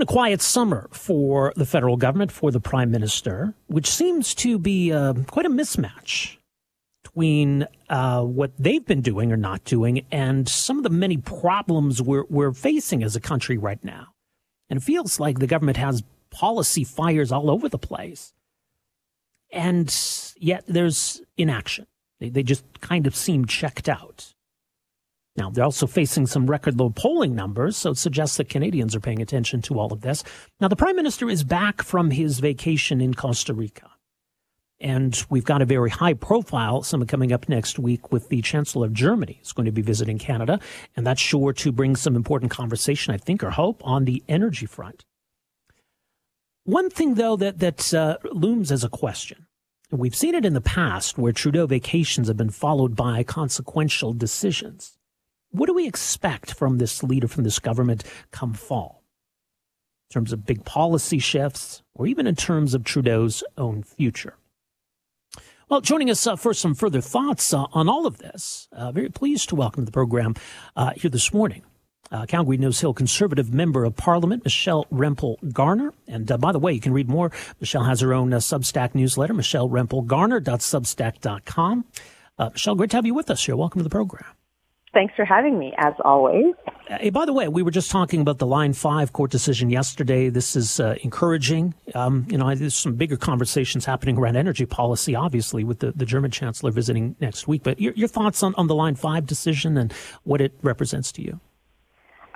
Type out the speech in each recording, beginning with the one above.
been a quiet summer for the federal government, for the prime minister, which seems to be uh, quite a mismatch between uh, what they've been doing or not doing and some of the many problems we're, we're facing as a country right now. And it feels like the government has policy fires all over the place. And yet there's inaction. They, they just kind of seem checked out. Now, they're also facing some record low polling numbers, so it suggests that Canadians are paying attention to all of this. Now, the Prime Minister is back from his vacation in Costa Rica. And we've got a very high profile summit coming up next week with the Chancellor of Germany is going to be visiting Canada. And that's sure to bring some important conversation, I think, or hope on the energy front. One thing, though, that, that uh, looms as a question, we've seen it in the past where Trudeau vacations have been followed by consequential decisions. What do we expect from this leader, from this government come fall? In terms of big policy shifts, or even in terms of Trudeau's own future? Well, joining us uh, for some further thoughts uh, on all of this, uh, very pleased to welcome to the program uh, here this morning. Uh, Calgary Nose Hill Conservative Member of Parliament, Michelle Rempel Garner. And uh, by the way, you can read more. Michelle has her own Substack newsletter, michellerempelgarner.substack.com. Michelle, great to have you with us here. Welcome to the program. Thanks for having me, as always. Hey, by the way, we were just talking about the Line 5 court decision yesterday. This is uh, encouraging. Um, you know, there's some bigger conversations happening around energy policy, obviously, with the, the German chancellor visiting next week. But your, your thoughts on, on the Line 5 decision and what it represents to you?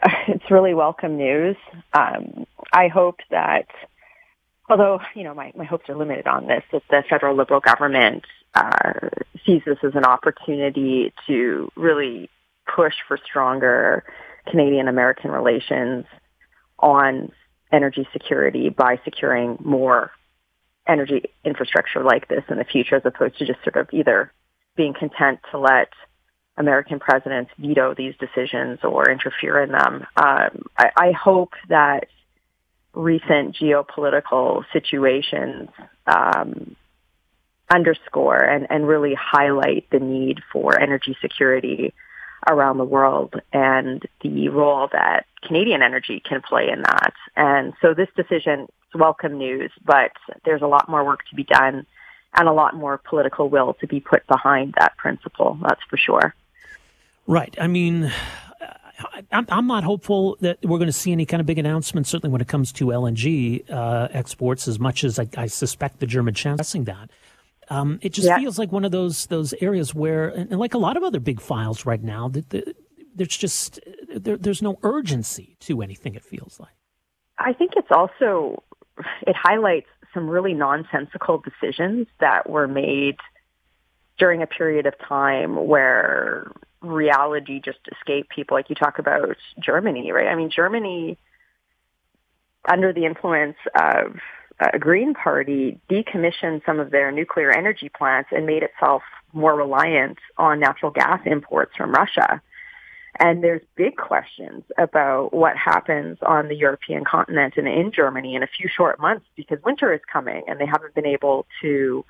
It's really welcome news. Um, I hope that, although, you know, my, my hopes are limited on this, that the federal Liberal government uh, sees this as an opportunity to really push for stronger Canadian American relations on energy security by securing more energy infrastructure like this in the future as opposed to just sort of either being content to let American presidents veto these decisions or interfere in them. Um, I, I hope that recent geopolitical situations um, underscore and, and really highlight the need for energy security around the world and the role that Canadian energy can play in that. And so this decision is welcome news, but there's a lot more work to be done and a lot more political will to be put behind that principle. That's for sure. Right. I mean, I'm not hopeful that we're going to see any kind of big announcement, certainly when it comes to LNG uh, exports, as much as I, I suspect the German chancellor that. Um, it just yeah. feels like one of those those areas where, and, and like a lot of other big files right now, that the, there's just there, there's no urgency to anything. It feels like. I think it's also it highlights some really nonsensical decisions that were made during a period of time where reality just escaped people. Like you talk about Germany, right? I mean, Germany, under the influence of uh, Green Party decommissioned some of their nuclear energy plants and made itself more reliant on natural gas imports from Russia. And there's big questions about what happens on the European continent and in Germany in a few short months because winter is coming and they haven't been able to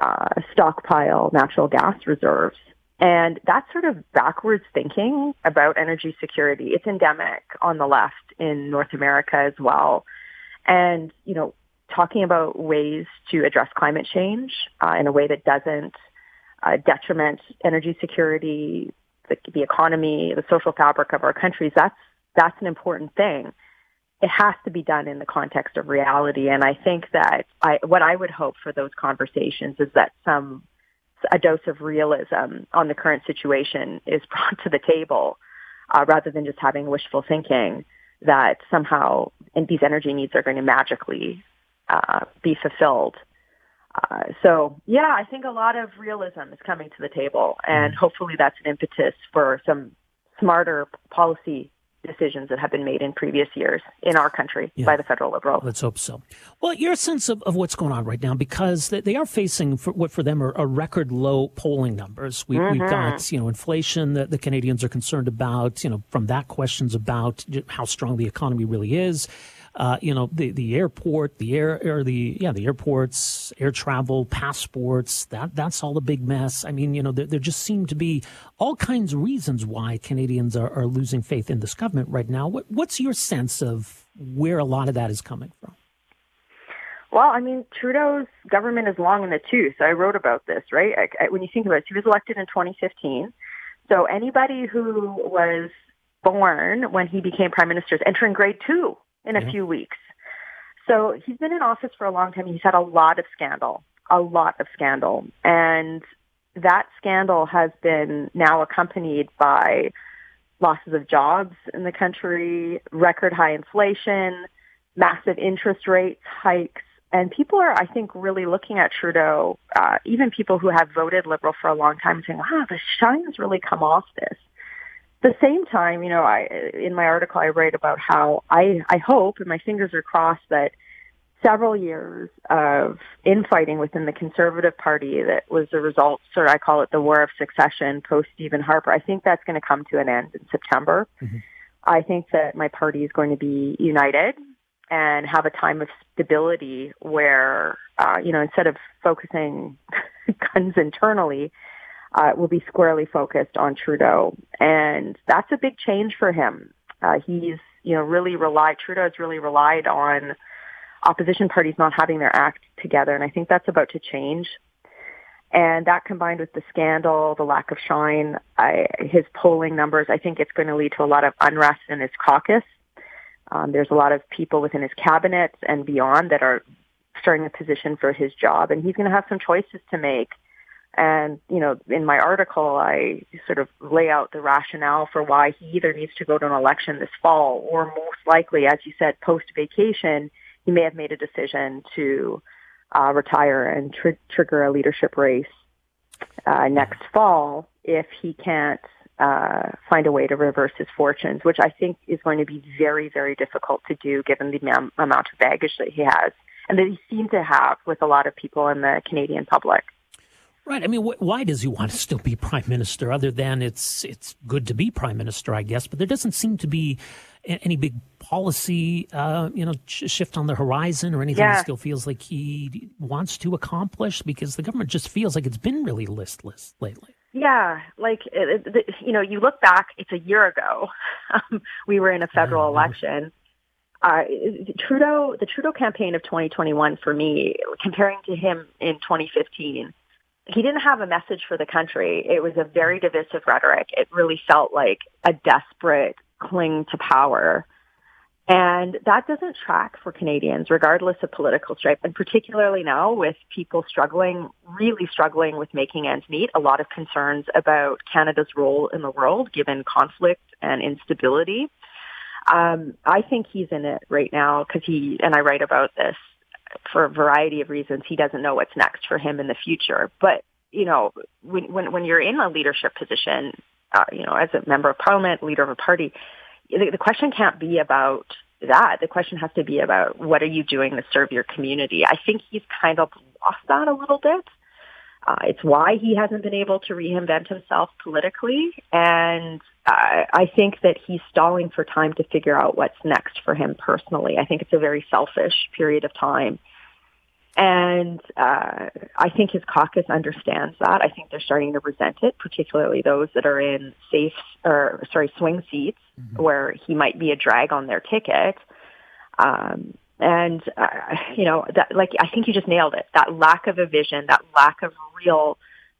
uh, stockpile natural gas reserves. And that's sort of backwards thinking about energy security. It's endemic on the left in North America as well. And, you know, talking about ways to address climate change uh, in a way that doesn't uh, detriment energy security, the, the economy, the social fabric of our countries. That's that's an important thing. It has to be done in the context of reality, and I think that I, what I would hope for those conversations is that some a dose of realism on the current situation is brought to the table, uh, rather than just having wishful thinking that somehow these energy needs are going to magically uh, be fulfilled. Uh, so yeah, I think a lot of realism is coming to the table, and mm-hmm. hopefully that's an impetus for some smarter policy decisions that have been made in previous years in our country yeah. by the federal liberal. Let's hope so. Well, your sense of, of what's going on right now, because they are facing for, what for them are, are record low polling numbers. We, have mm-hmm. got you know inflation that the Canadians are concerned about. You know, from that questions about how strong the economy really is uh, you know, the, the airport, the air, or the, yeah, the airports, air travel, passports, that, that's all a big mess. I mean, you know, there, there just seem to be all kinds of reasons why Canadians are, are losing faith in this government right now. What, what's your sense of where a lot of that is coming from. Well, I mean, Trudeau's government is long in the tooth. I wrote about this, right? I, I, when you think about it, he was elected in 2015. So anybody who was born when he became prime minister is entering grade two in a yeah. few weeks. So he's been in office for a long time. He's had a lot of scandal, a lot of scandal. And that scandal has been now accompanied by losses of jobs in the country, record high inflation, massive interest rates hikes, and people are, I think, really looking at Trudeau, uh, even people who have voted Liberal for a long time, saying, wow, the shine has really come off this. At the same time, you know, I, in my article, I write about how I, I hope, and my fingers are crossed, that several years of infighting within the Conservative Party that was the result, or I call it the war of succession post Stephen Harper, I think that's going to come to an end in September. Mm-hmm. I think that my party is going to be united and have a time of stability where, uh, you know, instead of focusing guns internally, uh, will be squarely focused on Trudeau. And that's a big change for him. Uh, he's, you know, really relied, Trudeau has really relied on opposition parties not having their act together. And I think that's about to change. And that combined with the scandal, the lack of shine, I, his polling numbers, I think it's going to lead to a lot of unrest in his caucus. Um, there's a lot of people within his cabinet and beyond that are starting a position for his job, and he's going to have some choices to make. And, you know, in my article, I sort of lay out the rationale for why he either needs to go to an election this fall or most likely, as you said, post vacation, he may have made a decision to uh, retire and tr- trigger a leadership race uh, next fall if he can't uh, find a way to reverse his fortunes, which I think is going to be very, very difficult to do given the am- amount of baggage that he has and that he seems to have with a lot of people in the Canadian public. Right. I mean, wh- why does he want to still be prime minister? Other than it's it's good to be prime minister, I guess. But there doesn't seem to be any big policy, uh, you know, sh- shift on the horizon or anything. Yeah. He still feels like he wants to accomplish because the government just feels like it's been really listless lately. Yeah, like it, it, you know, you look back. It's a year ago. Um, we were in a federal election. Uh, Trudeau, the Trudeau campaign of 2021 for me, comparing to him in 2015, he didn't have a message for the country. It was a very divisive rhetoric. It really felt like a desperate cling to power and that doesn't track for Canadians, regardless of political stripe, and particularly now with people struggling, really struggling with making ends meet. A lot of concerns about Canada's role in the world, given conflict and instability. Um, I think he's in it right now because he, and I write about this for a variety of reasons. He doesn't know what's next for him in the future. But, you know, when, when, when you're in a leadership position, uh, you know, as a member of parliament, leader of a party, the, the question can't be about that. The question has to be about what are you doing to serve your community. I think he's kind of lost that a little bit. Uh, it's why he hasn't been able to reinvent himself politically. And uh, I think that he's stalling for time to figure out what's next for him personally. I think it's a very selfish period of time. And uh, I think his caucus understands that. I think they're starting to resent it, particularly those that are in safe or sorry swing seats mm-hmm. where he might be a drag on their ticket. Um, and uh, you know, that like I think you just nailed it. That lack of a vision, that lack of real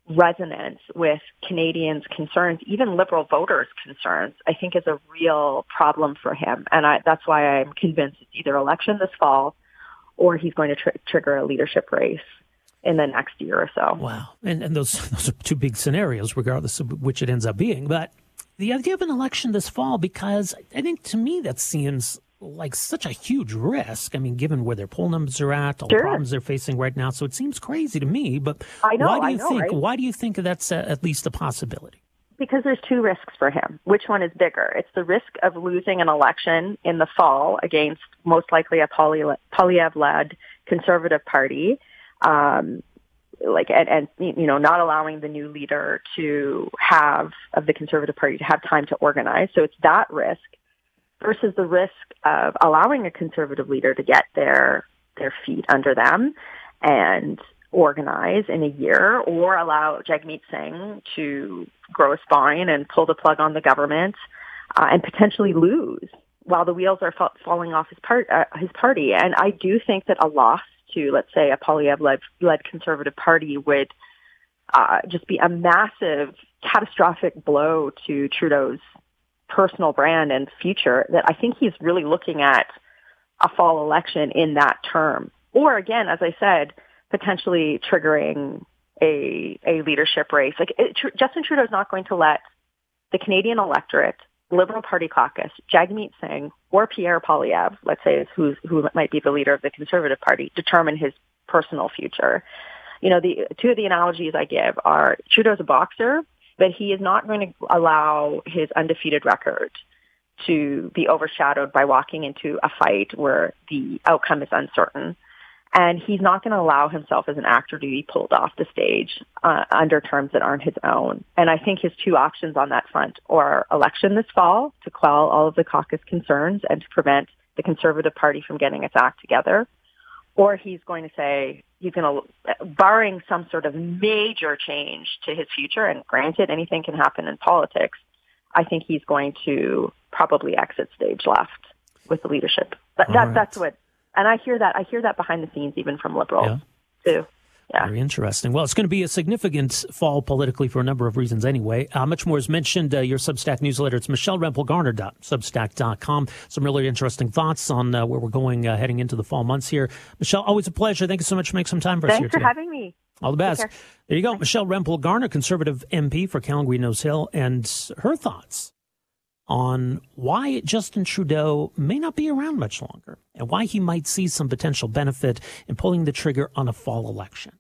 resonance with Canadians' concerns, even Liberal voters' concerns, I think is a real problem for him. And I, that's why I'm convinced it's either election this fall or he's going to tr- trigger a leadership race in the next year or so. Wow. And, and those, those are two big scenarios, regardless of which it ends up being. But the idea of an election this fall, because I think to me that seems like such a huge risk. I mean, given where their poll numbers are at, all sure. the problems they're facing right now, so it seems crazy to me. But know, why do you know, think? Right? Why do you think that's a, at least a possibility? because there's two risks for him. Which one is bigger? It's the risk of losing an election in the fall against most likely a Poilievre-led conservative party, um, like and, and you know not allowing the new leader to have of the conservative party to have time to organize. So it's that risk versus the risk of allowing a conservative leader to get their their feet under them and organize in a year or allow Jagmeet Singh to grow a spine and pull the plug on the government uh, and potentially lose while the wheels are fa- falling off his part uh, his party. And I do think that a loss to, let's say, a Poilievre led conservative party would uh, just be a massive, catastrophic blow to Trudeau's personal brand and future. That I think he's really looking at a fall election in that term, or again, as I said, potentially triggering a a leadership race. Like it, Justin Trudeau is not going to let the Canadian electorate Liberal Party caucus, Jagmeet Singh or Pierre Poilievre, let's say who's, who might be the leader of the Conservative Party, determine his personal future. You know, the two of the analogies I give are Trudeau's a boxer, but he is not going to allow his undefeated record to be overshadowed by walking into a fight where the outcome is uncertain and he's not going to allow himself as an actor to be pulled off the stage uh, under terms that aren't his own. And I think his two options on that front are election this fall to quell all of the caucus concerns and to prevent the Conservative Party from getting its act together, or he's going to say he's going to, barring some sort of major change to his future, and granted, anything can happen in politics, I think he's going to probably exit stage left with the leadership. But that, right. that's what and I hear that I hear that behind the scenes even from liberals yeah. too. Yeah. Very interesting. Well, it's going to be a significant fall politically for a number of reasons anyway. Uh, much more is mentioned. Uh, your Substack newsletter. It's Michelle MichelleRempelGarner.substack.com. Some really interesting thoughts on uh, where we're going uh, heading into the fall months here. Michelle, always a pleasure. Thank you so much for making some time for Thanks us here for today. having me. All the best. There you go. Michelle Rempel Garner, conservative MP for Calgary Nose Hill, and her thoughts on why Justin Trudeau may not be around much longer and why he might see some potential benefit in pulling the trigger on a fall election.